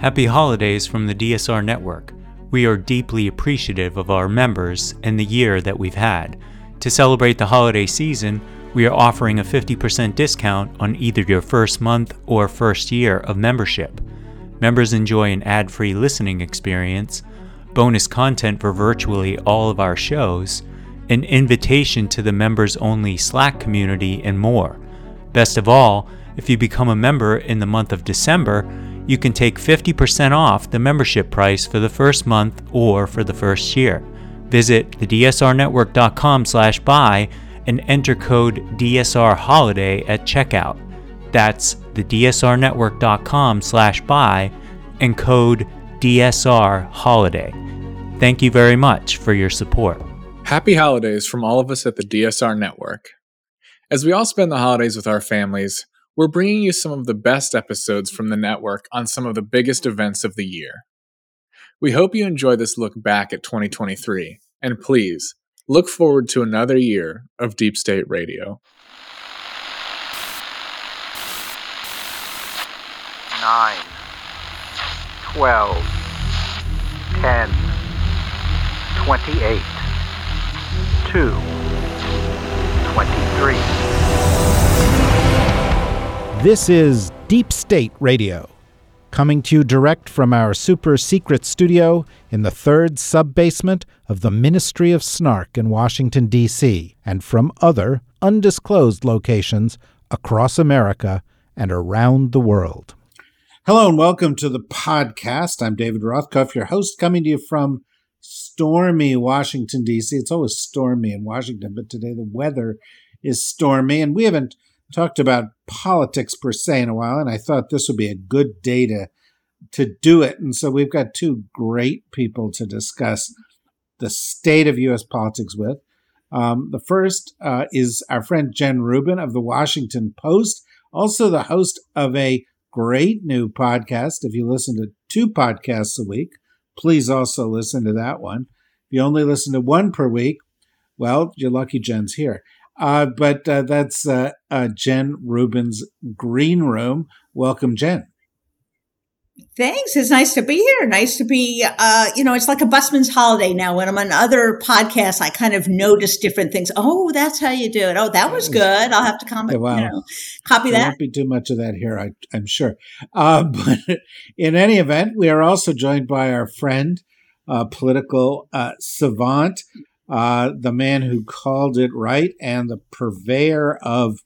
Happy holidays from the DSR Network. We are deeply appreciative of our members and the year that we've had. To celebrate the holiday season, we are offering a 50% discount on either your first month or first year of membership. Members enjoy an ad free listening experience, bonus content for virtually all of our shows, an invitation to the members only Slack community, and more. Best of all, if you become a member in the month of December, you can take 50% off the membership price for the first month or for the first year. Visit thedsrnetwork.com/buy and enter code DSR Holiday at checkout. That's thedsrnetwork.com/buy and code DSR Holiday. Thank you very much for your support. Happy holidays from all of us at the DSR Network. As we all spend the holidays with our families, we're bringing you some of the best episodes from the network on some of the biggest events of the year. We hope you enjoy this look back at 2023, and please look forward to another year of Deep State Radio. Nine, twelve, ten, twenty-eight, two, twenty-three. This is Deep State Radio, coming to you direct from our super secret studio in the third sub basement of the Ministry of Snark in Washington, D.C., and from other undisclosed locations across America and around the world. Hello and welcome to the podcast. I'm David Rothkopf, your host, coming to you from stormy Washington, D.C. It's always stormy in Washington, but today the weather is stormy, and we haven't talked about politics per se in a while, and I thought this would be a good day to, to do it. And so we've got two great people to discuss the state of U.S. politics with. Um, the first uh, is our friend Jen Rubin of the Washington Post, also the host of a great new podcast. If you listen to two podcasts a week, please also listen to that one. If you only listen to one per week, well, you're lucky Jen's here. Uh, but uh, that's uh, uh, Jen Rubin's Green Room. Welcome, Jen. Thanks. It's nice to be here. Nice to be, uh, you know, it's like a busman's holiday now. When I'm on other podcasts, I kind of notice different things. Oh, that's how you do it. Oh, that was good. I'll have to comment, yeah, well, you know, copy there that. won't be too much of that here, I, am sure. Uh, but in any event, we are also joined by our friend, uh, political uh, savant, uh, the man who called it right, and the purveyor of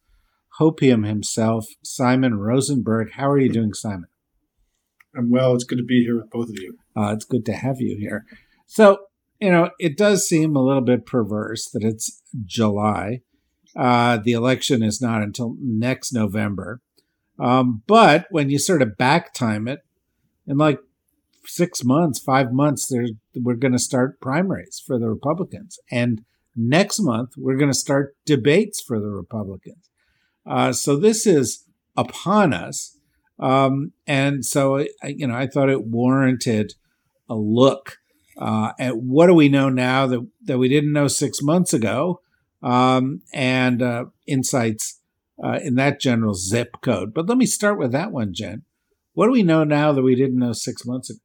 hopium himself, Simon Rosenberg. How are you doing, Simon? I'm well. It's good to be here with both of you. Uh, it's good to have you here. So, you know, it does seem a little bit perverse that it's July. Uh, the election is not until next November. Um, but when you sort of back time it, in like six months, five months, we're going to start primaries for the Republicans. And next month, we're going to start debates for the Republicans. Uh, so this is upon us. Um, and so, you know, I thought it warranted a look uh, at what do we know now that, that we didn't know six months ago um, and uh, insights uh, in that general zip code. But let me start with that one, Jen. What do we know now that we didn't know six months ago?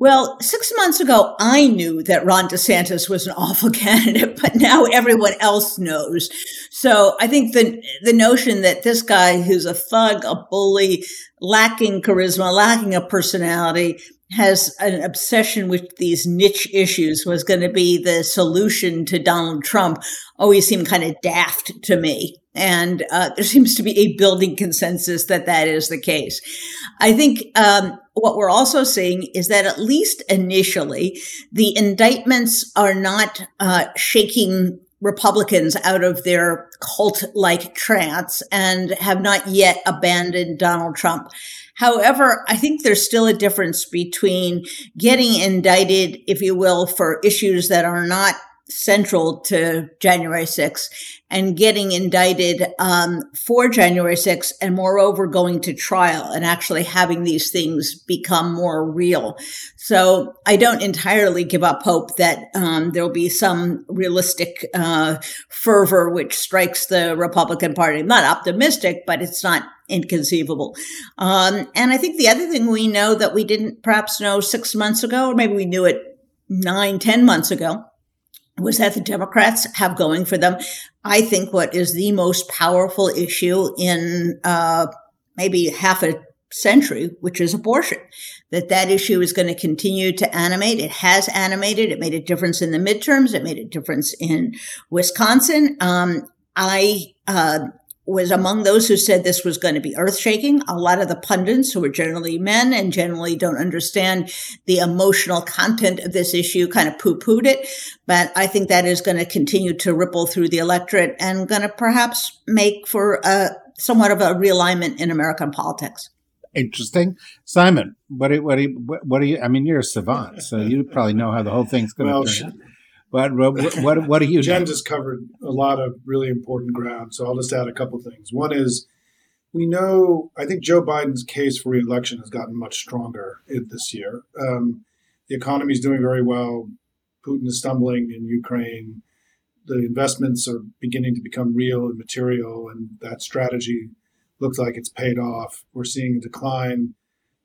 Well, six months ago, I knew that Ron DeSantis was an awful candidate, but now everyone else knows. So I think the the notion that this guy who's a thug, a bully, lacking charisma, lacking a personality, has an obsession with these niche issues was going to be the solution to Donald Trump always seemed kind of daft to me. And uh, there seems to be a building consensus that that is the case. I think um, what we're also seeing is that at least initially, the indictments are not uh, shaking Republicans out of their cult like trance and have not yet abandoned Donald Trump. However, I think there's still a difference between getting indicted, if you will, for issues that are not central to January 6th and getting indicted um, for January 6th and moreover going to trial and actually having these things become more real. So I don't entirely give up hope that um, there'll be some realistic uh, fervor which strikes the Republican Party. I'm not optimistic, but it's not inconceivable. Um, and I think the other thing we know that we didn't perhaps know six months ago, or maybe we knew it nine, ten months ago, was that the Democrats have going for them, I think, what is the most powerful issue in uh, maybe half a century, which is abortion. That that issue is going to continue to animate. It has animated. It made a difference in the midterms. It made a difference in Wisconsin. Um, I uh, was among those who said this was going to be earth shaking. A lot of the pundits, who are generally men and generally don't understand the emotional content of this issue, kind of poo pooed it. But I think that is going to continue to ripple through the electorate and going to perhaps make for a somewhat of a realignment in American politics. Interesting, Simon. What do, what do you, what do you? I mean, you're a savant, so you probably know how the whole thing's going Well, to sh- turn. What what, what do you? Jen know? just covered a lot of really important ground, so I'll just add a couple things. One is we know I think Joe Biden's case for reelection has gotten much stronger this year. Um, the economy is doing very well. Putin is stumbling in Ukraine. The investments are beginning to become real and material, and that strategy looks like it's paid off. We're seeing a decline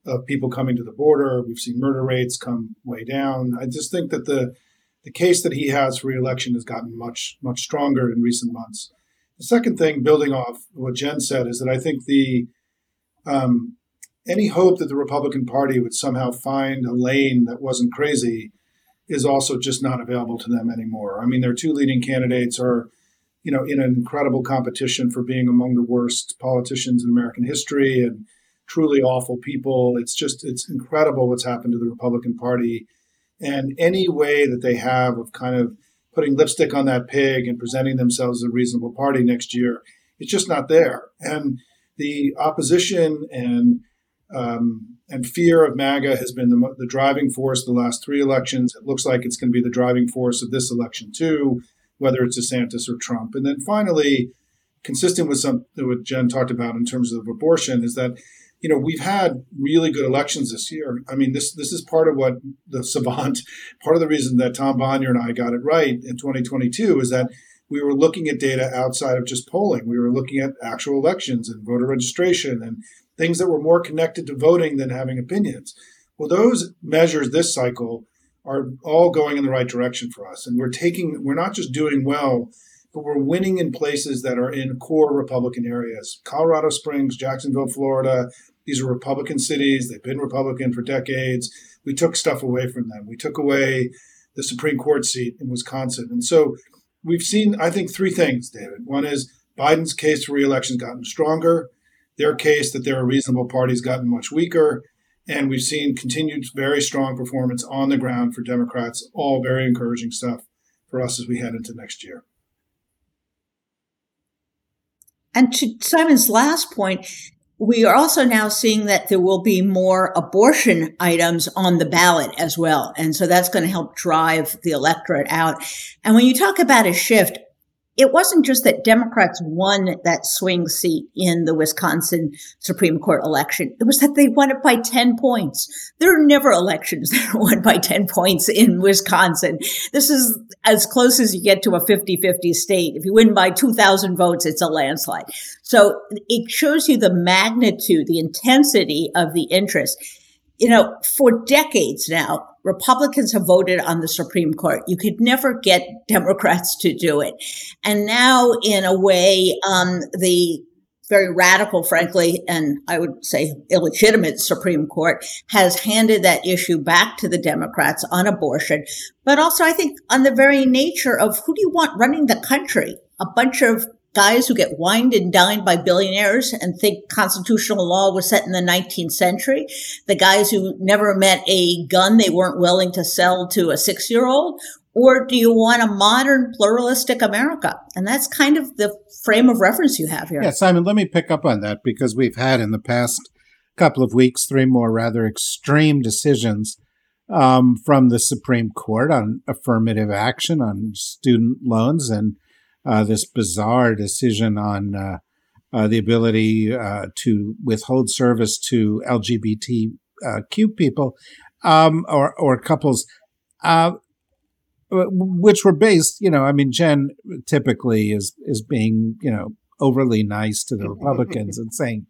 of people coming to the border. We've seen murder rates come way down. I just think that the the case that he has for reelection has gotten much much stronger in recent months. The second thing, building off what Jen said, is that I think the um, any hope that the Republican Party would somehow find a lane that wasn't crazy is also just not available to them anymore. I mean, their two leading candidates are, you know, in an incredible competition for being among the worst politicians in American history and truly awful people. It's just it's incredible what's happened to the Republican Party and any way that they have of kind of putting lipstick on that pig and presenting themselves as a reasonable party next year, it's just not there. And the opposition and um, and fear of MAGA has been the, the driving force the last three elections. It looks like it's going to be the driving force of this election too, whether it's DeSantis or Trump. And then finally, consistent with some what Jen talked about in terms of abortion, is that you know we've had really good elections this year. I mean, this this is part of what the savant, part of the reason that Tom Bonier and I got it right in 2022 is that we were looking at data outside of just polling. We were looking at actual elections and voter registration and things that were more connected to voting than having opinions. Well, those measures this cycle are all going in the right direction for us, and we're taking we're not just doing well we're winning in places that are in core Republican areas. Colorado Springs, Jacksonville, Florida, these are Republican cities. They've been Republican for decades. We took stuff away from them. We took away the Supreme Court seat in Wisconsin. And so we've seen, I think, three things, David. One is Biden's case for reelection has gotten stronger. Their case that they're a reasonable party has gotten much weaker. And we've seen continued very strong performance on the ground for Democrats, all very encouraging stuff for us as we head into next year. And to Simon's last point, we are also now seeing that there will be more abortion items on the ballot as well. And so that's going to help drive the electorate out. And when you talk about a shift, it wasn't just that Democrats won that swing seat in the Wisconsin Supreme Court election. It was that they won it by 10 points. There are never elections that are won by 10 points in Wisconsin. This is as close as you get to a 50-50 state. If you win by 2,000 votes, it's a landslide. So it shows you the magnitude, the intensity of the interest. You know, for decades now, Republicans have voted on the Supreme Court. You could never get Democrats to do it. And now, in a way, um, the very radical, frankly, and I would say illegitimate Supreme Court has handed that issue back to the Democrats on abortion, but also I think on the very nature of who do you want running the country? A bunch of guys who get wined and dined by billionaires and think constitutional law was set in the 19th century, the guys who never met a gun they weren't willing to sell to a six year old, or do you want a modern pluralistic America? And that's kind of the frame of reference you have here. Yeah, Simon, let me pick up on that because we've had in the past couple of weeks three more rather extreme decisions um, from the Supreme Court on affirmative action on student loans and uh, this bizarre decision on uh, uh, the ability uh, to withhold service to LGBTQ people um, or, or couples. Uh, which were based, you know, I mean, Jen typically is is being, you know, overly nice to the Republicans and saying,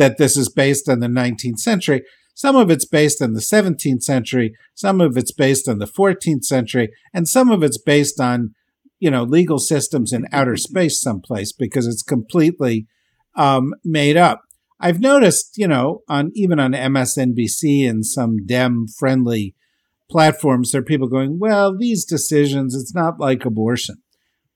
that this is based on the 19th century. Some of it's based on the 17th century, some of it's based on the 14th century, and some of it's based on, you know, legal systems in outer space someplace because it's completely um, made up. I've noticed, you know, on even on MSNBC and some Dem friendly platforms, there are people going, well, these decisions, it's not like abortion.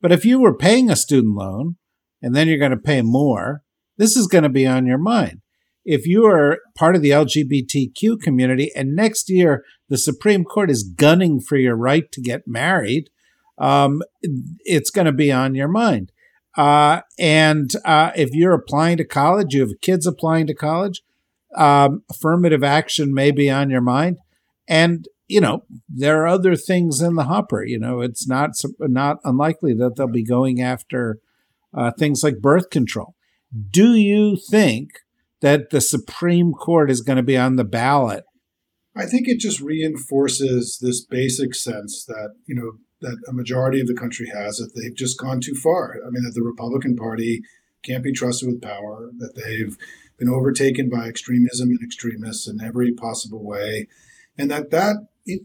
But if you were paying a student loan and then you're going to pay more, this is going to be on your mind. If you are part of the LGBTQ community and next year the Supreme Court is gunning for your right to get married, um, it's going to be on your mind. Uh, and uh, if you're applying to college, you have kids applying to college, um, affirmative action may be on your mind. And, you know, there are other things in the hopper. You know, it's not, not unlikely that they'll be going after uh, things like birth control. Do you think that the Supreme Court is going to be on the ballot? I think it just reinforces this basic sense that, you know, that a majority of the country has that they've just gone too far. I mean, that the Republican Party can't be trusted with power, that they've been overtaken by extremism and extremists in every possible way, and that that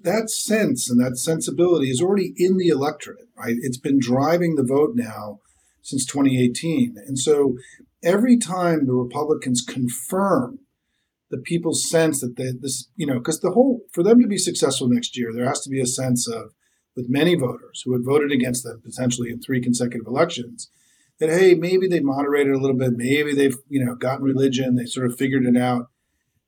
that sense and that sensibility is already in the electorate. Right, it's been driving the vote now since 2018, and so every time the Republicans confirm the people's sense that they, this, you know, because the whole for them to be successful next year, there has to be a sense of with many voters who had voted against them potentially in three consecutive elections that hey maybe they moderated a little bit maybe they've you know gotten religion they sort of figured it out.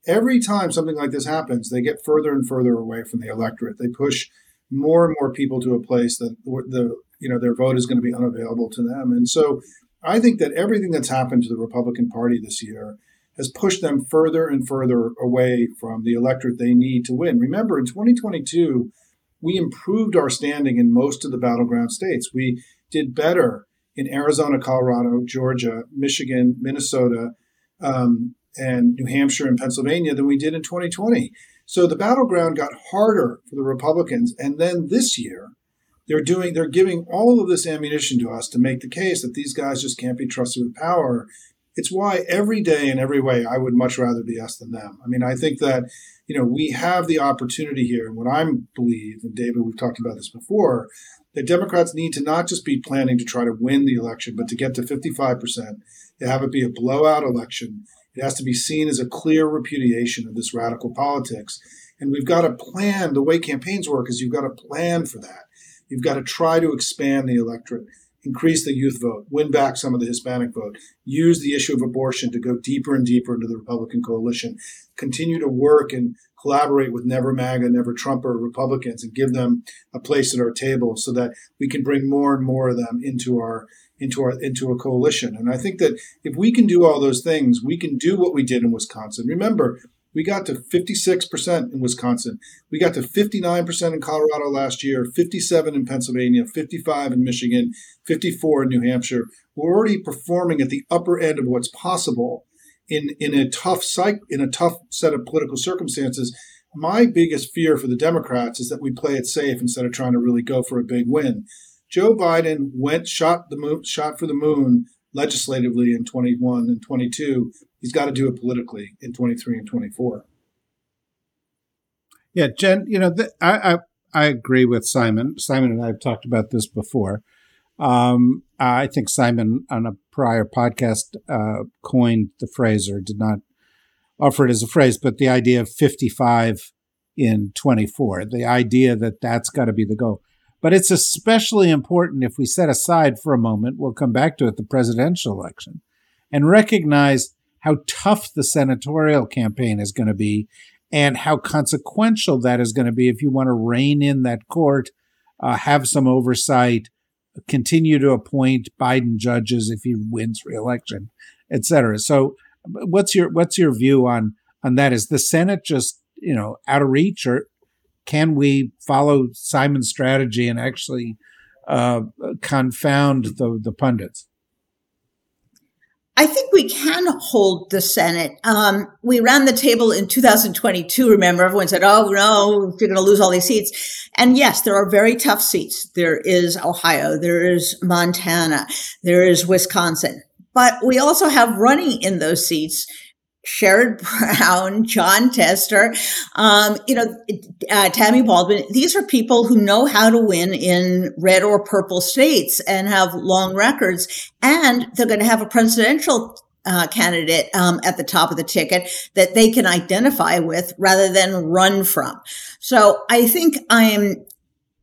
Every time something like this happens they get further and further away from the electorate. They push more and more people to a place that the you know their vote is going to be unavailable to them. And so i think that everything that's happened to the republican party this year has pushed them further and further away from the electorate they need to win. Remember in 2022 we improved our standing in most of the battleground states. We did better in Arizona, Colorado, Georgia, Michigan, Minnesota, um, and New Hampshire and Pennsylvania than we did in 2020. So the battleground got harder for the Republicans. And then this year, they're doing they're giving all of this ammunition to us to make the case that these guys just can't be trusted with power. It's why every day in every way I would much rather be us than them. I mean, I think that you know, we have the opportunity here. And what I believe, and David, we've talked about this before, that Democrats need to not just be planning to try to win the election, but to get to 55%, to have it be a blowout election. It has to be seen as a clear repudiation of this radical politics. And we've got to plan the way campaigns work is you've got to plan for that. You've got to try to expand the electorate increase the youth vote, win back some of the Hispanic vote, use the issue of abortion to go deeper and deeper into the Republican coalition, continue to work and collaborate with Never MAGA, Never Trumper Republicans and give them a place at our table so that we can bring more and more of them into our into our into a coalition. And I think that if we can do all those things, we can do what we did in Wisconsin. Remember, we got to 56% in Wisconsin. We got to 59% in Colorado last year, 57 in Pennsylvania, 55 in Michigan, 54 in New Hampshire. We're already performing at the upper end of what's possible in, in a tough psych, in a tough set of political circumstances. My biggest fear for the Democrats is that we play it safe instead of trying to really go for a big win. Joe Biden went shot the moon, shot for the moon legislatively in 21 and 22 he's got to do it politically in 23 and 24. Yeah, Jen, you know, the, I, I, I agree with Simon. Simon and I have talked about this before. Um, I think Simon on a prior podcast uh, coined the phrase or did not offer it as a phrase, but the idea of 55 in 24, the idea that that's got to be the goal. But it's especially important if we set aside for a moment, we'll come back to it, the presidential election, and recognize how tough the senatorial campaign is going to be and how consequential that is going to be if you want to rein in that court, uh, have some oversight, continue to appoint Biden judges if he wins reelection, et cetera. So, what's your what's your view on on that? Is the Senate just you know out of reach, or can we follow Simon's strategy and actually uh, confound the the pundits? I think we can hold the Senate. Um, we ran the table in 2022. Remember, everyone said, "Oh no, you're going to lose all these seats." And yes, there are very tough seats. There is Ohio, there is Montana, there is Wisconsin, but we also have running in those seats Sherrod Brown, Jon Tester, um, you know, uh, Tammy Baldwin. These are people who know how to win in red or purple states and have long records, and they're going to have a presidential uh, candidate um, at the top of the ticket that they can identify with rather than run from. So I think I'm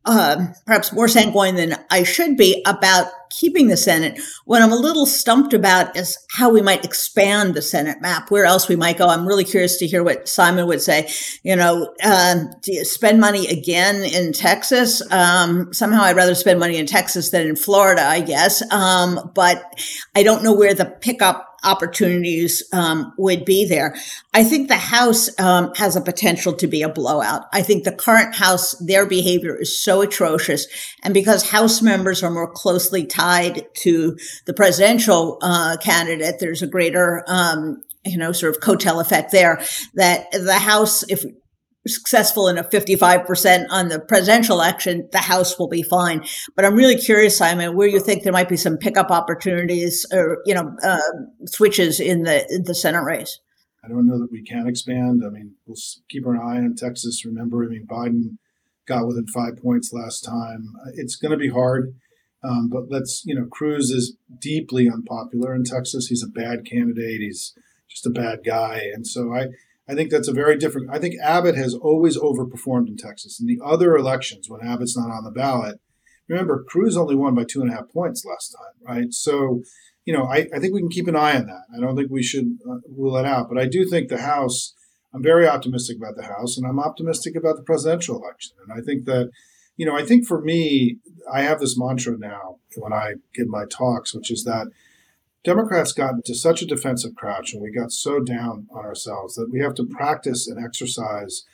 uh, perhaps more sanguine than I should be about keeping the Senate. What I'm a little stumped about is how we might expand the Senate map, where else we might go. I'm really curious to hear what Simon would say. You know, um, you spend money again in Texas? Um, somehow I'd rather spend money in Texas than in Florida, I guess. Um, but I don't know where the pickup opportunities um, would be there. I think the House um, has a potential to be a blowout. I think the current House, their behavior is so atrocious. And because House members are more closely tied to the presidential uh, candidate, there's a greater um, you know, sort of coattail effect there that the House, if successful in a 55% on the presidential election, the House will be fine. But I'm really curious, Simon, where you think there might be some pickup opportunities or, you know, uh, switches in the, in the Senate race. I don't know that we can expand. I mean, we'll keep an eye on Texas. Remember, I mean, Biden got within five points last time. It's going to be hard. Um, but let's, you know, Cruz is deeply unpopular in Texas. He's a bad candidate. He's just a bad guy. And so I, I think that's a very different. I think Abbott has always overperformed in Texas. In the other elections, when Abbott's not on the ballot, remember Cruz only won by two and a half points last time, right? So, you know, I, I think we can keep an eye on that. I don't think we should uh, rule that out, but I do think the House. I'm very optimistic about the House, and I'm optimistic about the presidential election. And I think that, you know, I think for me, I have this mantra now when I give my talks, which is that Democrats got into such a defensive crouch and we got so down on ourselves that we have to practice and exercise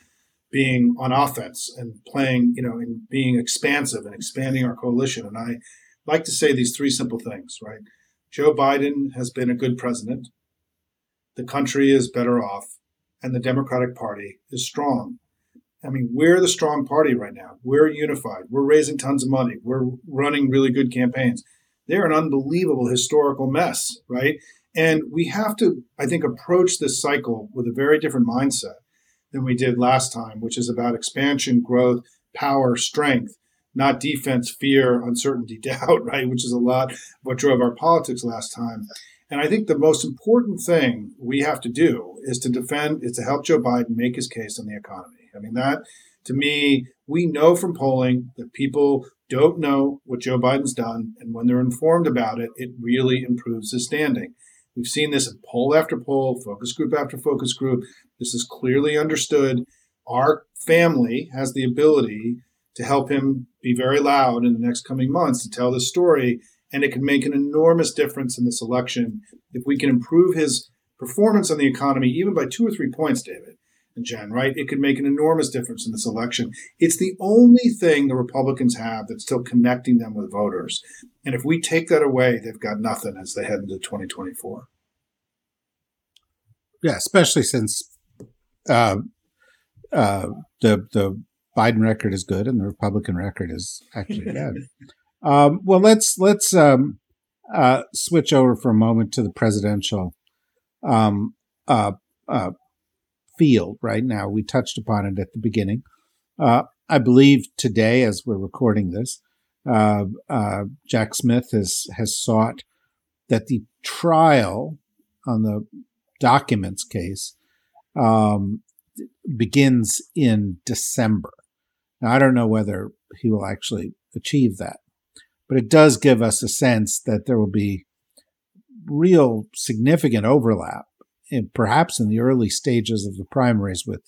being on offense and playing, you know, and being expansive and expanding our coalition. And I like to say these three simple things, right? Joe Biden has been a good president. The country is better off and the Democratic Party is strong. I mean, we're the strong party right now. We're unified. We're raising tons of money. We're running really good campaigns they're an unbelievable historical mess, right? And we have to, I think, approach this cycle with a very different mindset than we did last time, which is about expansion, growth, power, strength, not defense, fear, uncertainty, doubt, right? Which is a lot what drove our politics last time. And I think the most important thing we have to do is to defend, is to help Joe Biden make his case on the economy. I mean, that to me, we know from polling that people don't know what Joe Biden's done, and when they're informed about it, it really improves his standing. We've seen this in poll after poll, focus group after focus group. This is clearly understood. Our family has the ability to help him be very loud in the next coming months to tell this story, and it can make an enormous difference in this election if we can improve his performance on the economy even by two or three points, David Jen, right? It could make an enormous difference in this election. It's the only thing the Republicans have that's still connecting them with voters. And if we take that away, they've got nothing as they head into 2024. Yeah, especially since uh, uh, the the Biden record is good and the Republican record is actually bad. um, well, let's let's um, uh, switch over for a moment to the presidential um, uh, uh, field right now. We touched upon it at the beginning. Uh, I believe today, as we're recording this, uh, uh, Jack Smith has has sought that the trial on the documents case um, begins in December. Now, I don't know whether he will actually achieve that, but it does give us a sense that there will be real significant overlap in, perhaps in the early stages of the primaries with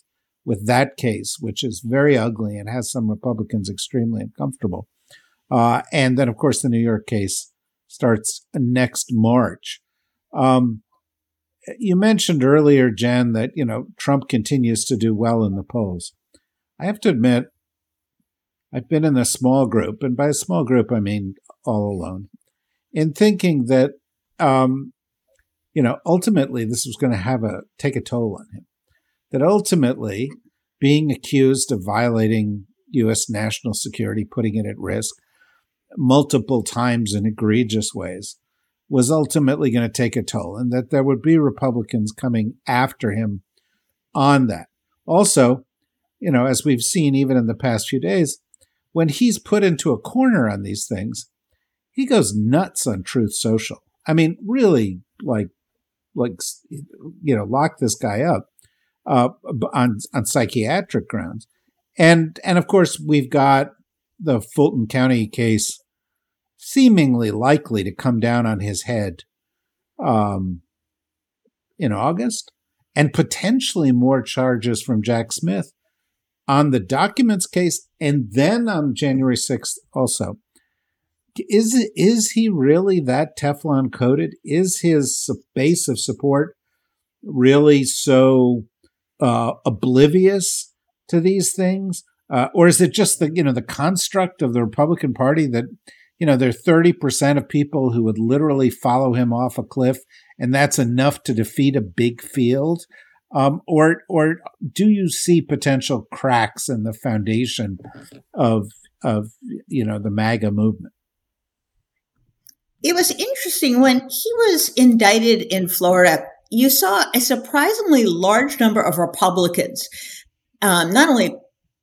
with that case, which is very ugly and has some Republicans extremely uncomfortable. Uh, and then, of course, the New York case starts next March. Um, you mentioned earlier, Jen, that you know Trump continues to do well in the polls. I have to admit, I've been in a small group, and by a small group I mean all alone, in thinking that um, you know, ultimately this was going to have a take a toll on him. That ultimately, being accused of violating U.S. national security, putting it at risk multiple times in egregious ways, was ultimately going to take a toll and that there would be Republicans coming after him on that. Also, you know, as we've seen even in the past few days, when he's put into a corner on these things, he goes nuts on Truth Social. I mean, really, like, like, you know, lock this guy up uh, on on psychiatric grounds, and and of course we've got the Fulton County case seemingly likely to come down on his head um, in August, and potentially more charges from Jack Smith on the documents case, and then on January sixth also. Is is he really that Teflon coated? Is his base of support really so uh, oblivious to these things, uh, or is it just the you know the construct of the Republican Party that you know there are thirty percent of people who would literally follow him off a cliff, and that's enough to defeat a big field? Um, or or do you see potential cracks in the foundation of of you know the MAGA movement? It was interesting when he was indicted in Florida you saw a surprisingly large number of Republicans, um, not only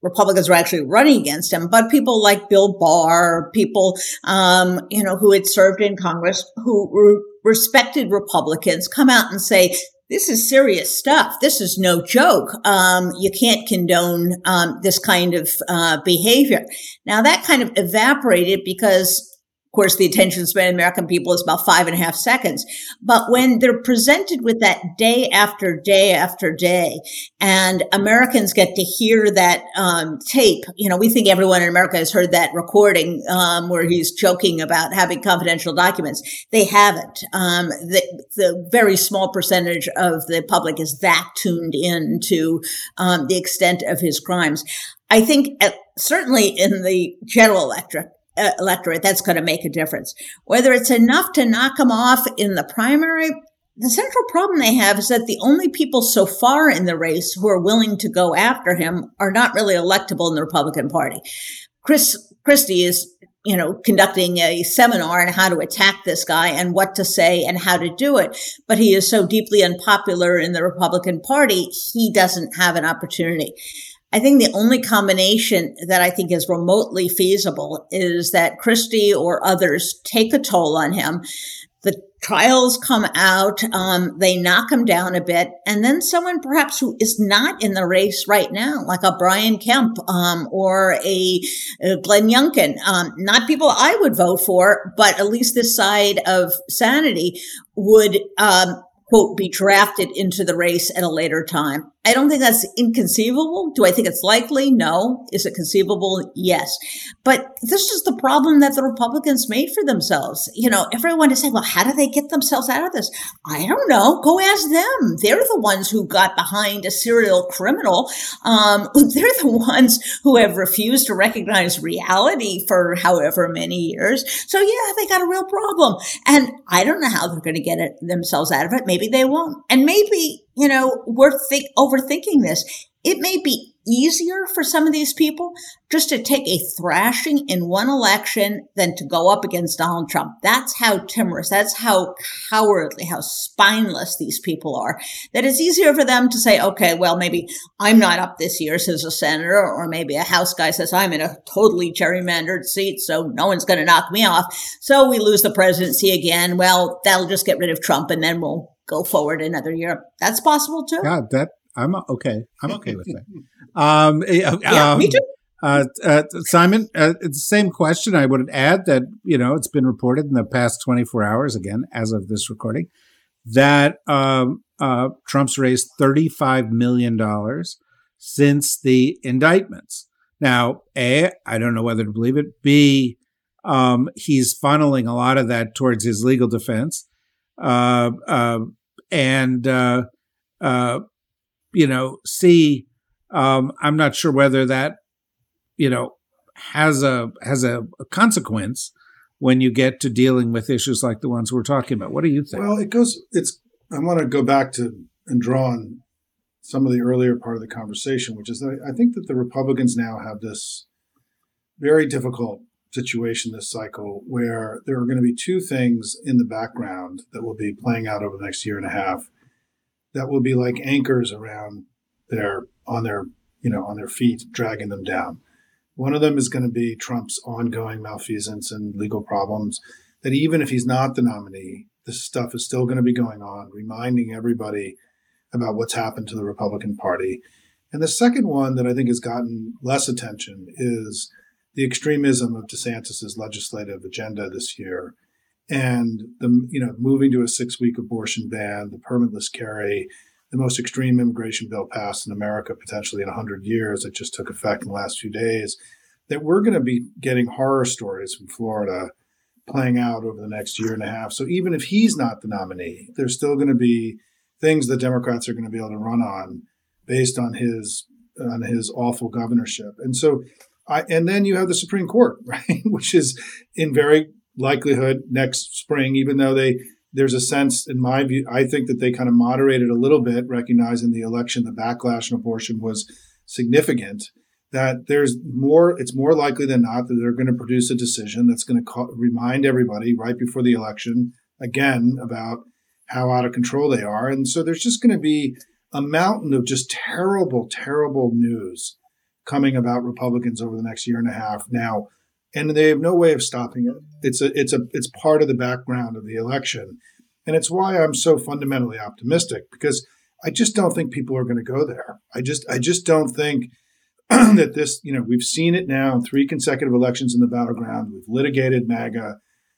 Republicans were actually running against him, but people like Bill Barr, people, um, you know, who had served in Congress, who were respected Republicans, come out and say, this is serious stuff. This is no joke. Um, you can't condone um, this kind of uh, behavior. Now that kind of evaporated because course, the attention span of American people is about five and a half seconds. But when they're presented with that day after day after day, and Americans get to hear that um, tape, you know, we think everyone in America has heard that recording um, where he's joking about having confidential documents. They haven't. Um, the, the, very small percentage of the public is that tuned in to um, the extent of his crimes. I think at, certainly in the general electorate, electorate, that's going to make a difference. Whether it's enough to knock him off in the primary, the central problem they have is that the only people so far in the race who are willing to go after him are not really electable in the Republican Party. Chris Christie is, you know, conducting a seminar on how to attack this guy and what to say and how to do it. But he is so deeply unpopular in the Republican Party, he doesn't have an opportunity. I think the only combination that I think is remotely feasible is that Christie or others take a toll on him. The trials come out, um, they knock him down a bit, and then someone perhaps who is not in the race right now, like a Brian Kemp um, or a, a, Glenn Youngkin, um, not people I would vote for, but at least this side of sanity would um, quote, be drafted into the race at a later time. I don't think that's inconceivable. Do I think it's likely? No. Is it conceivable? Yes. But this is the problem that the Republicans made for themselves. You know, everyone is saying, well, how do they get themselves out of this? I don't know. Go ask them. They're the ones who got behind a serial criminal. Um, they're the ones who have refused to recognize reality for however many years. So yeah, they got a real problem. And I don't know how they're going to get it, themselves out of it. Maybe they won't. And maybe you know, we're think, overthinking this. It may be easier for some of these people just to take a thrashing in one election than to go up against Donald Trump. That's how timorous, that's how cowardly, how spineless these people are. That it's easier for them to say, okay, well, maybe I'm not up this year, says a senator, or maybe a House guy says, I'm in a totally gerrymandered seat, so no one's going to knock me off. So we lose the presidency again. Well, that'll just get rid of Trump and then we'll go forward another year. That's possible too. Yeah, that I'm okay. I'm okay with that. Um, yeah, um, me too. Uh, uh, Simon, uh, it's the same question. I would add that you know it's been reported in the past 24 hours, again as of this recording, that um, uh, Trump's raised 35 million dollars since the indictments. Now, a, I don't know whether to believe it. B, um, he's funneling a lot of that towards his legal defense uh, uh, and uh, uh, you know, see, um, I'm not sure whether that you know has a has a, a, consequence when you get to dealing with issues like the ones we're talking about. What do you think? Well, it goes. It's. I want to go back to and draw on some of the earlier part of the conversation, which is that I think that the Republicans now have this very difficult situation this cycle where there are going to be two things in the background that will be playing out over the next year and a half that will be like anchors around their on their you know on their feet dragging them down. One of them is going to be trump's ongoing malfeasance and legal problems that even if he's not the nominee this stuff is still going to be going on reminding everybody about what's happened to the republican party. And the second one that i think has gotten less attention is the extremism of DeSantis's legislative agenda this year, and the you know moving to a six-week abortion ban, the permitless carry, the most extreme immigration bill passed in America potentially in 100 years that just took effect in the last few days, that we're going to be getting horror stories from Florida playing out over the next year and a half. So even if he's not the nominee, there's still going to be things the Democrats are going to be able to run on based on his on his awful governorship. And so I, and then you have the Supreme Court, right, which is in very likelihood next spring, even though they there's a sense, in my view, I think that they kind of moderated a little bit, recognizing the election, the backlash in abortion was significant. That there's more, it's more likely than not that they're going to produce a decision that's going to remind everybody right before the election again about how out of control they are. And so there's just going to be a mountain of just terrible, terrible news coming about Republicans over the next year and a half now, and they have no way of stopping it. It's a it's a it's part of the background of the election, and it's why I'm so fundamentally optimistic because I just don't think people are going to go there. I just I just don't think that this you know we've seen it now in three consecutive elections in the battleground. We've litigated MAGA.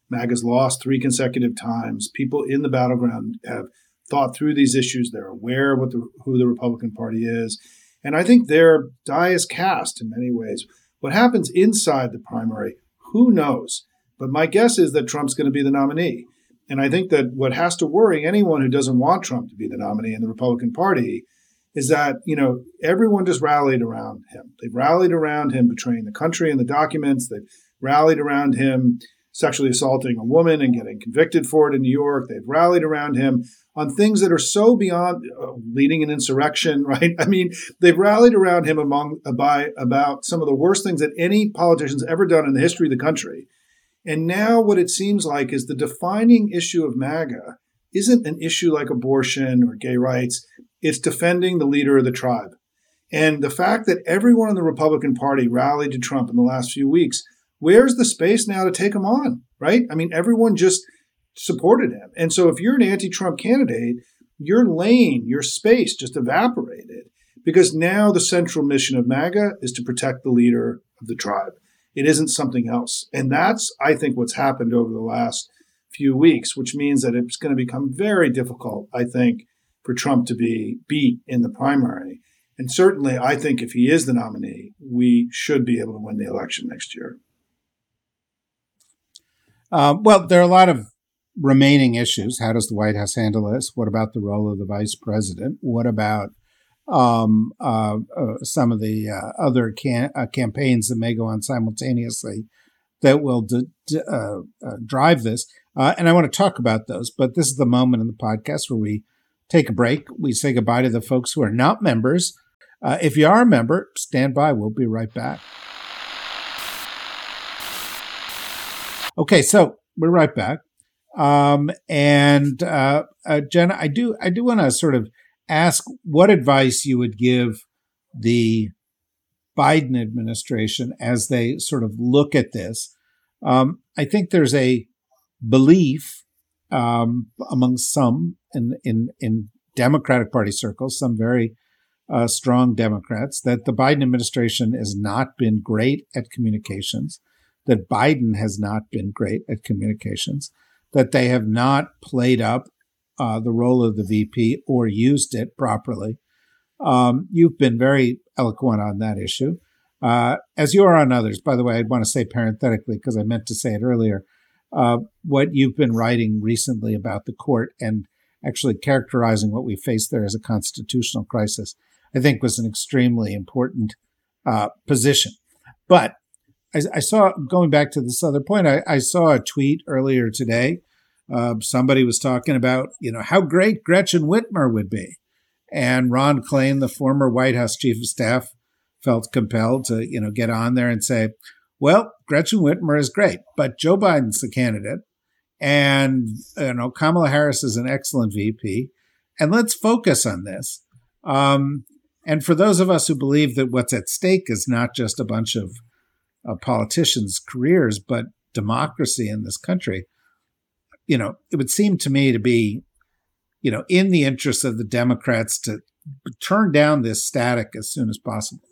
MAGA's lost three consecutive times. People in the battleground have thought through these issues. They're aware of what the, who the Republican Party is. And I think their die is cast in many ways. What happens inside the primary, who knows? But my guess is that Trump's going to be the nominee. And I think that what has to worry anyone who doesn't want Trump to be the nominee in the Republican Party is that, you know, everyone just rallied around him. They've rallied around him betraying the country and the documents. They've rallied around him sexually assaulting a woman and getting convicted for it in New York. They've rallied around him on things that are so beyond uh, leading an insurrection, right? I mean, they've rallied around him among uh, by about some of the worst things that any politician's ever done in the history of the country. And now what it seems like is the defining issue of MAGA isn't an issue like abortion or gay rights. It's defending the leader of the tribe. And the fact that everyone in the Republican Party rallied to Trump in the last few weeks, where's the space now to take him on, right? I mean, everyone just supported him. And so if you're an anti Trump candidate, your lane, your space just evaporated because now the central mission of MAGA is to protect the leader of the tribe. It isn't something else. And that's, I think, what's happened over the last few weeks, which means that it's going to become very difficult, I think, for Trump to be beat in the primary. And certainly, I think if he is the nominee, we should be able to win the election next year. Um, well, there are a lot of remaining issues. How does the White House handle this? What about the role of the vice president? What about um, uh, uh, some of the uh, other can- uh, campaigns that may go on simultaneously that will d- d- uh, uh, drive this? and I want to talk about those, but this is the moment in the podcast where we take a break. We say goodbye to the folks who are not members. if you are a member, stand by. We'll be right back. Okay, so we're right back. Um, and uh, uh, Jenna, I do I do want to sort of ask what advice you would give the Biden administration as they sort of look at this. Um, I think there's a belief um, among some in, in in Democratic Party circles, some very uh, strong Democrats, that the Biden administration has not been great at communications, that Biden has not been great at communications, that they have not played up uh, the role of the VP or used it properly. Um, you've been very eloquent on that issue, uh, as you are on others. By the way, I'd want to say parenthetically, because I meant to say it earlier, uh, what you've been writing recently about the court and actually characterizing what we face there as a constitutional crisis, I think was an extremely important uh, position. But I, I, saw, going back to this other point, I, I saw a tweet earlier today. Uh, somebody was talking about, you know, how great Gretchen Whitmer would be. And Ron Klain, the former White House chief of staff, felt compelled to, you know, get on there and say, well, Gretchen Whitmer is great, but Joe Biden's the candidate, and you know Kamala Harris is an excellent VP, and let's focus on this. Um, and for those of us who believe that what's at stake is not just a bunch of uh, politicians' careers, but democracy in this country, you know, it would seem to me to be, you know, in the interest of the Democrats to turn down this static as soon as possible.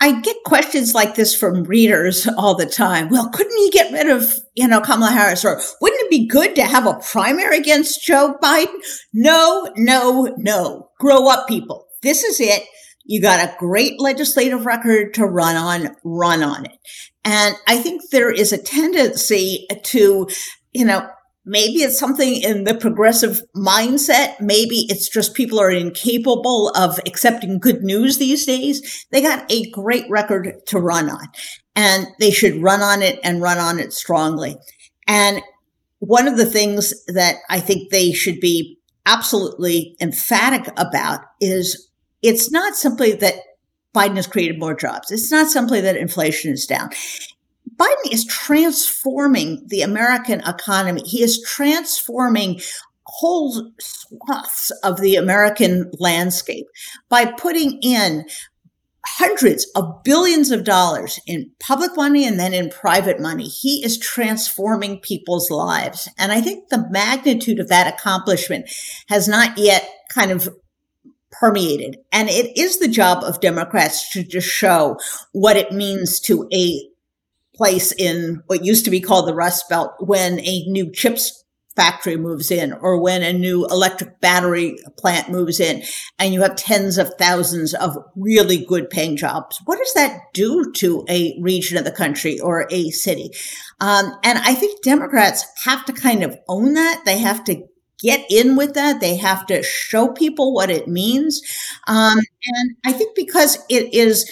I get questions like this from readers all the time. Well, couldn't you get rid of, you know, Kamala Harris? Or wouldn't it be good to have a primary against Joe Biden? No, no, no. Grow up, people. This is it. You got a great legislative record to run on, run on it. And I think there is a tendency to, you know, Maybe it's something in the progressive mindset. Maybe it's just people are incapable of accepting good news these days. They got a great record to run on and they should run on it and run on it strongly. And one of the things that I think they should be absolutely emphatic about is it's not simply that Biden has created more jobs. It's not simply that inflation is down. Biden is transforming the American economy. He is transforming whole swaths of the American landscape by putting in hundreds of billions of dollars in public money and then in private money. He is transforming people's lives. And I think the magnitude of that accomplishment has not yet kind of permeated. And it is the job of Democrats to just show what it means to a place in what used to be called the Rust Belt when a new chips factory moves in or when a new electric battery plant moves in and you have tens of thousands of really good paying jobs. What does that do to a region of the country or a city? Um, and I think Democrats have to kind of own that. They have to get in with that. They have to show people what it means. Um, and I think because it is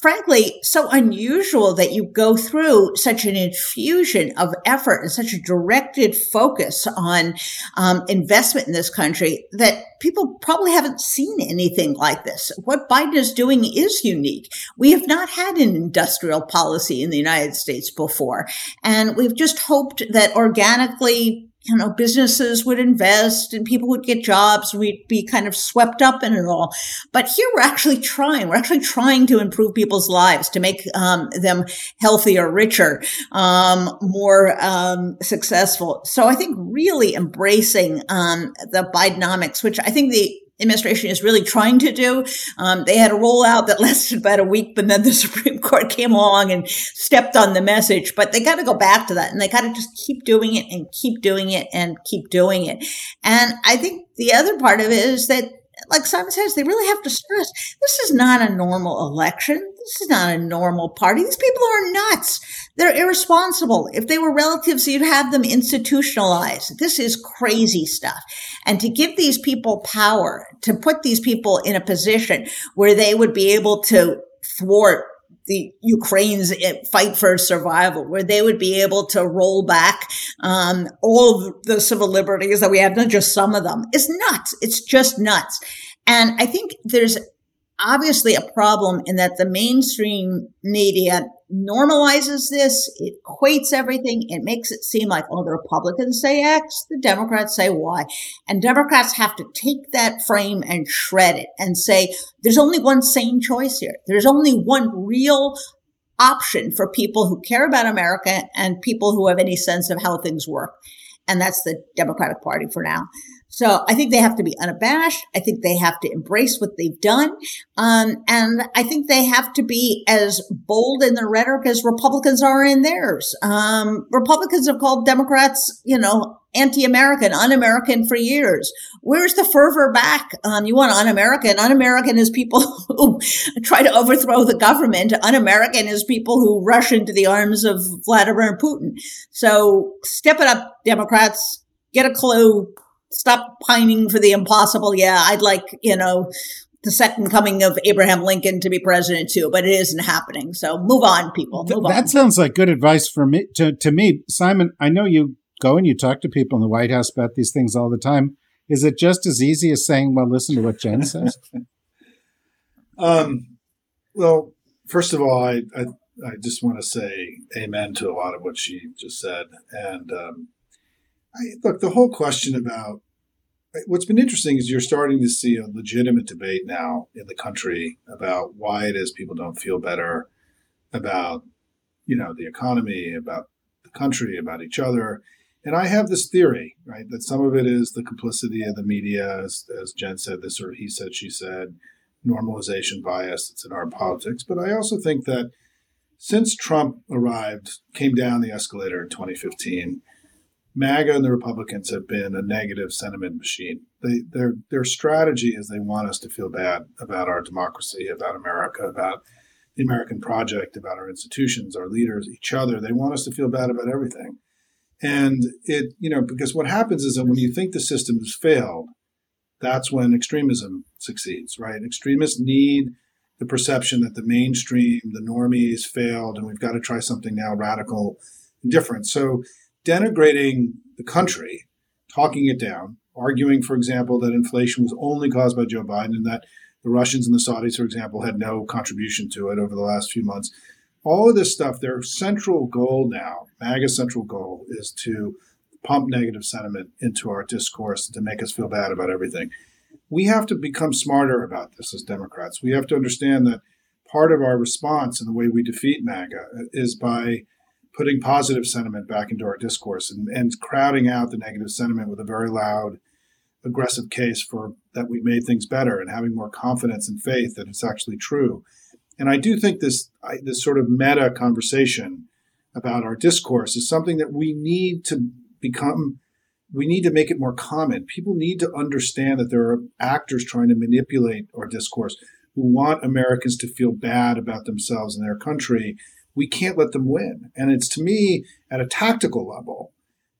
frankly so unusual that you go through such an infusion of effort and such a directed focus on um, investment in this country that people probably haven't seen anything like this. What Biden is doing is unique. We have not had an industrial policy in the United States before, and we've just hoped that organically you know, businesses would invest and people would get jobs. We'd be kind of swept up in it all. But here we're actually trying. We're actually trying to improve people's lives to make um, them healthier, richer, um, more um, successful. So I think really embracing um, the Bidenomics, which I think the administration is really trying to do. Um, they had a rollout that lasted about a week, but then the Supreme Court came along and stepped on the message. But they got to go back to that and they got to just keep doing it and keep doing it and keep doing it. And I think the other part of it is that like Simon says, they really have to stress this is not a normal election. This is not a normal party. These people are nuts. They're irresponsible. If they were relatives, you'd have them institutionalized. This is crazy stuff. And to give these people power, to put these people in a position where they would be able to thwart the Ukraine's fight for survival, where they would be able to roll back um, all the civil liberties that we have, not just some of them, is nuts. It's just nuts. And I think there's obviously a problem in that the mainstream media normalizes this, it equates everything, it makes it seem like, oh, the Republicans say X, the Democrats say Y. And Democrats have to take that frame and shred it and say, there's only one sane choice here. There's only one real option for people who care about America and people who have any sense of how things work. And that's the Democratic Party for now. So I think they have to be unabashed. I think they have to embrace what they've done. Um, and I think they have to be as bold in their rhetoric as Republicans are in theirs. Um, Republicans have called Democrats, you know, anti-American, un-American for years. Where's the fervor back? Um, you want un-American. Un-American is people who try to overthrow the government. Un-American is people who rush into the arms of Vladimir Putin. So step it up, Democrats. Get a clue stop pining for the impossible. Yeah, I'd like, you know, the second coming of Abraham Lincoln to be president too, but it isn't happening. So move on, people. Move that on. sounds like good advice for me. To, to me, Simon, I know you go and you talk to people in the White House about these things all the time. Is it just as easy as saying, well, listen to what Jen says? um, well, first of all, I, I, I just want to say amen to a lot of what she just said. And um, I, look, the whole question about what's been interesting is you're starting to see a legitimate debate now in the country about why it is people don't feel better about, you know, the economy, about the country, about each other. And I have this theory, right, that some of it is the complicity of the media, as, as Jen said, this sort of he said, she said, normalization bias that's in our politics. But I also think that since Trump arrived, came down the escalator in 2015, MAGA and the Republicans have been a negative sentiment machine. They, their their strategy is they want us to feel bad about our democracy, about America, about the American project, about our institutions, our leaders, each other. They want us to feel bad about everything. And it, you know, because what happens is that when you think the system has failed, that's when extremism succeeds, right? Extremists need the perception that the mainstream, the normies failed, and we've got to try something now radical and different. So denigrating the country, talking it down, arguing, for example, that inflation was only caused by Joe Biden and that the Russians and the Saudis, for example, had no contribution to it over the last few months. All of this stuff, their central goal now, MAGA's central goal, is to pump negative sentiment into our discourse to make us feel bad about everything. We have to become smarter about this as Democrats. We have to understand that part of our response and the way we defeat MAGA is by putting positive sentiment back into our discourse and, and crowding out the negative sentiment with a very loud, aggressive case for that we've made things better and having more confidence and faith that it's actually true. And I do think this I, this sort of meta conversation about our discourse is something that we need to become we need to make it more common. People need to understand that there are actors trying to manipulate our discourse who want Americans to feel bad about themselves and their country we can't let them win. And it's to me, at a tactical level,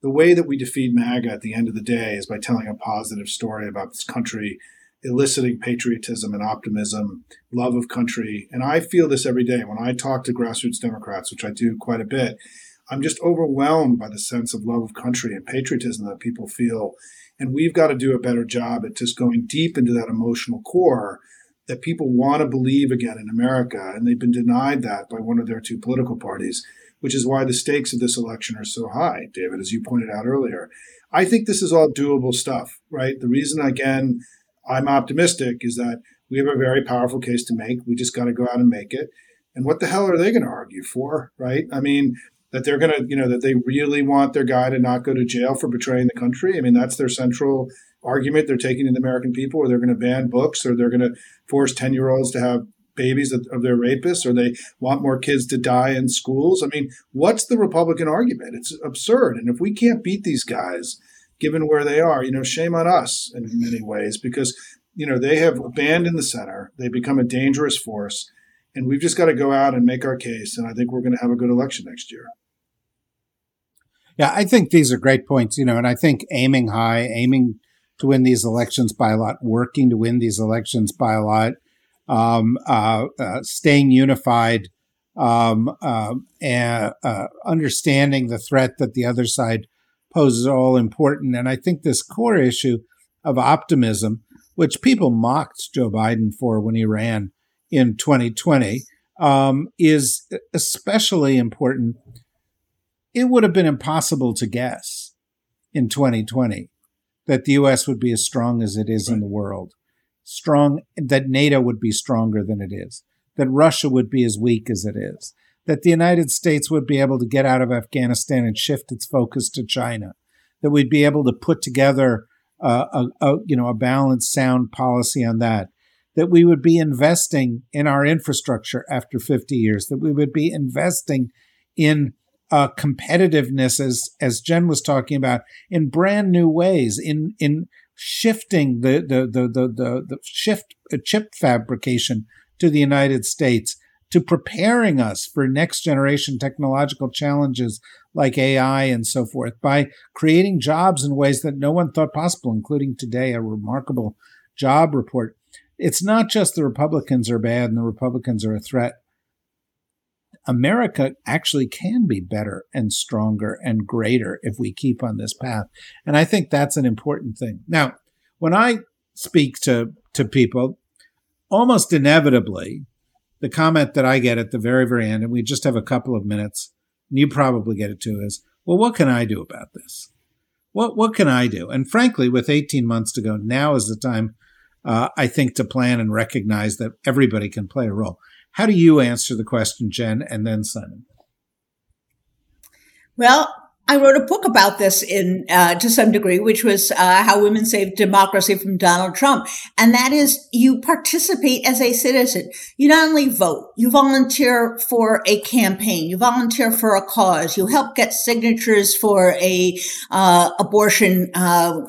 the way that we defeat MAGA at the end of the day is by telling a positive story about this country, eliciting patriotism and optimism, love of country. And I feel this every day when I talk to grassroots Democrats, which I do quite a bit. I'm just overwhelmed by the sense of love of country and patriotism that people feel. And we've got to do a better job at just going deep into that emotional core that people want to believe again in America, and they've been denied that by one of their two political parties, which is why the stakes of this election are so high, David, as you pointed out earlier. I think this is all doable stuff, right? The reason, again, I'm optimistic is that we have a very powerful case to make. We just got to go out and make it. And what the hell are they going to argue for, right? I mean, that they're going to, you know, that they really want their guy to not go to jail for betraying the country. I mean, that's their central argument they're taking to the American people, or they're going to ban books, or they're going to force 10 year olds to have babies of, their rapists, or they want more kids to die in schools. I mean, what's the Republican argument? It's absurd. And if we can't beat these guys, given where they are, you know, shame on us in many ways, because, you know, they have abandoned the center. They become a dangerous force. And we've just got to go out and make our case. And I think we're going to have a good election next year. Yeah, I think these are great points, you know, and I think aiming high, aiming to win these elections by a lot, working to win these elections by a lot, um, uh, uh, staying unified, um, uh, and uh, understanding the threat that the other side poses all important. And I think this core issue of optimism, which people mocked Joe Biden for when he ran in 2020, um, is especially important. It would have been impossible to guess in 2020 that the U.S. would be as strong as it is right. in the world, strong that NATO would be stronger than it is, that Russia would be as weak as it is, that the United States would be able to get out of Afghanistan and shift its focus to China, that we'd be able to put together uh, a, a you know a balanced, sound policy on that, that we would be investing in our infrastructure after 50 years, that we would be investing in uh, competitiveness, as as Jen was talking about, in brand new ways, in in shifting the the the the the, the shift uh, chip fabrication to the United States, to preparing us for next generation technological challenges like AI and so forth, by creating jobs in ways that no one thought possible, including today a remarkable job report. It's not just the Republicans are bad and the Republicans are a threat. America actually can be better and stronger and greater if we keep on this path. And I think that's an important thing. Now, when I speak to, to people, almost inevitably, the comment that I get at the very, very end, and we just have a couple of minutes, and you probably get it too, is, well, what can I do about this? What what can I do? And frankly, with 18 months to go, now is the time uh, I think to plan and recognize that everybody can play a role. How do you answer the question, Jen, and then Simon? Well, I wrote a book about this in uh, to some degree, which was uh, how women saved democracy from Donald Trump, and that is you participate as a citizen. You not only vote, you volunteer for a campaign, you volunteer for a cause, you help get signatures for a uh, abortion uh,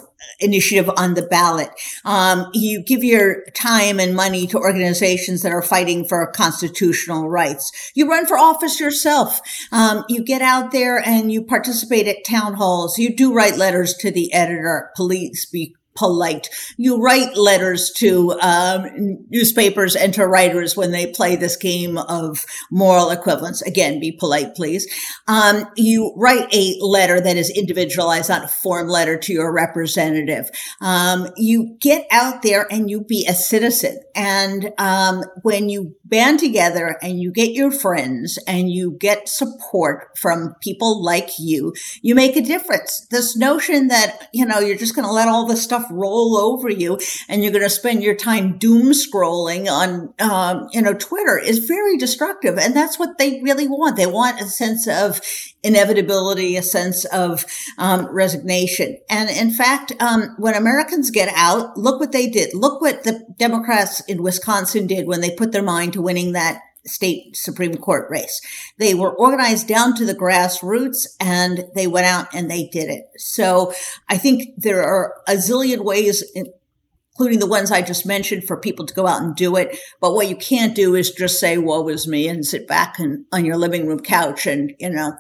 initiative on the ballot. Um, you give your time and money to organizations that are fighting for constitutional rights. You run for office yourself. Um, you get out there and you participate at town halls. You do write letters to the editor, police, be polite. You write letters to um, newspapers and to writers when they play this game of moral equivalence. Again, be polite, please. Um, you write a letter that is individualized, not a form letter to your representative. Um, you get out there and you be a citizen. And um, when you band together and you get your friends and you get support from people like you, you make a difference. This notion that, you know, you're just going to let all this stuff roll over you and you're going to spend your time doom scrolling on, um, you know, Twitter is very destructive. And that's what they really want. They want a sense of inevitability, a sense of um, resignation. And in fact, um, when Americans get out, look what they did. Look what the Democrats in Wisconsin did when they put their mind to winning that state Supreme Court race. They were organized down to the grassroots and they went out and they did it. So I think there are a zillion ways, including the ones I just mentioned, for people to go out and do it. But what you can't do is just say, woe is me and sit back and, on your living room couch and, you know,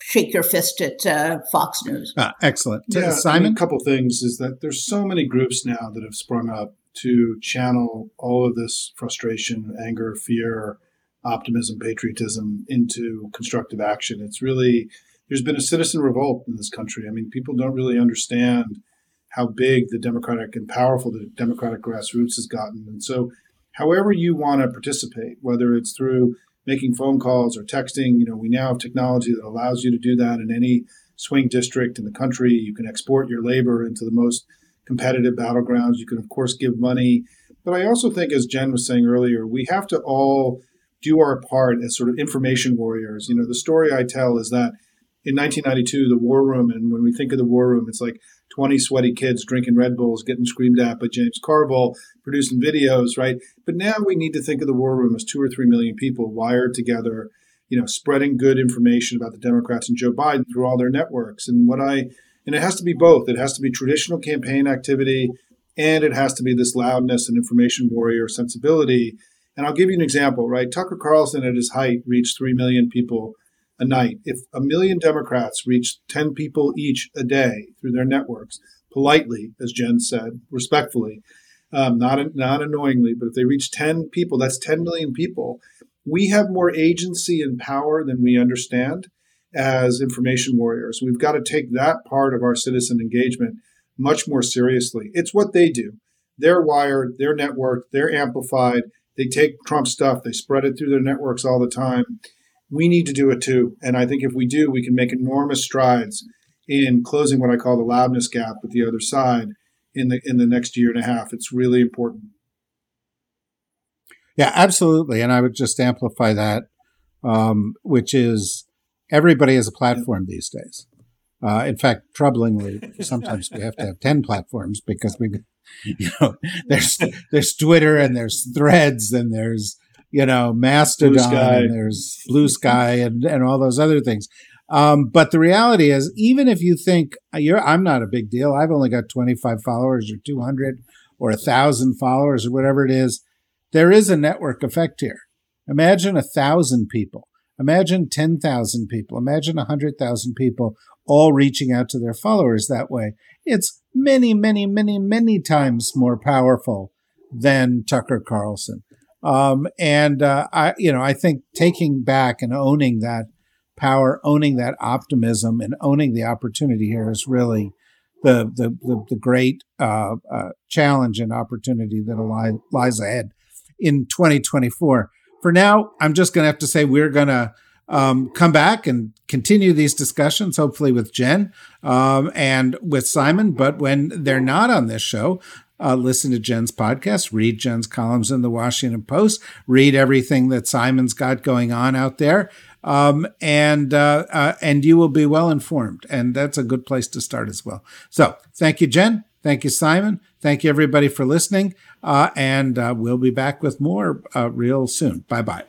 shake your fist at uh, Fox News. Ah, excellent. Yeah, Simon? I mean, a couple things is that there's so many groups now that have sprung up to channel all of this frustration, anger, fear, optimism, patriotism into constructive action. It's really, there's been a citizen revolt in this country. I mean, people don't really understand how big the democratic and powerful the democratic grassroots has gotten. And so, however you want to participate, whether it's through making phone calls or texting, you know, we now have technology that allows you to do that in any swing district in the country. You can export your labor into the most competitive battlegrounds. You can, of course, give money. But I also think, as Jen was saying earlier, we have to all do our part as sort of information warriors. You know, the story I tell is that in 1992, the war room, and when we think of the war room, it's like 20 sweaty kids drinking Red Bulls, getting screamed at by James Carville, producing videos, right? But now we need to think of the war room as two or three million people wired together, you know, spreading good information about the Democrats and Joe Biden through all their networks. And what I and it has to be both. It has to be traditional campaign activity and it has to be this loudness and information warrior sensibility. And I'll give you an example, right? Tucker Carlson at his height reached 3 million people a night. If a million Democrats reached 10 people each a day through their networks, politely, as Jen said, respectfully, um, not, not annoyingly, but if they reach 10 people, that's 10 million people. We have more agency and power than we understand as information warriors. We've got to take that part of our citizen engagement much more seriously. It's what they do. They're wired, they're networked, they're amplified. They take Trump stuff, they spread it through their networks all the time. We need to do it too. And I think if we do, we can make enormous strides in closing what I call the loudness gap with the other side in the in the next year and a half. It's really important. Yeah, absolutely. And I would just amplify that, um, which is everybody has a platform these days. Uh, in fact, troublingly, sometimes we have to have 10 platforms because we, you know, there's, there's Twitter and there's threads and there's, you know, Mastodon and there's Blue Sky and, and all those other things. Um, but the reality is, even if you think you're, I'm not a big deal. I've only got 25 followers or 200 or a thousand followers or whatever it is. There is a network effect here. Imagine a thousand people Imagine 10,000 people, imagine 100,000 people all reaching out to their followers that way. It's many, many, many, many times more powerful than Tucker Carlson. Um, and uh, I, you know, I think taking back and owning that power, owning that optimism, and owning the opportunity here is really the the the, the great uh, uh, challenge and opportunity that lies ahead in 2024. For now, I'm just going to have to say we're going to um, come back and continue these discussions, hopefully with Jen um, and with Simon. But when they're not on this show, uh, listen to Jen's podcast, read Jen's columns in the Washington Post, read everything that Simon's got going on out there, um, and uh, uh, and you will be well informed. And that's a good place to start as well. So thank you, Jen. Thank you, Simon. Thank you, everybody, for listening. Uh, and uh, we'll be back with more uh, real soon. Bye bye.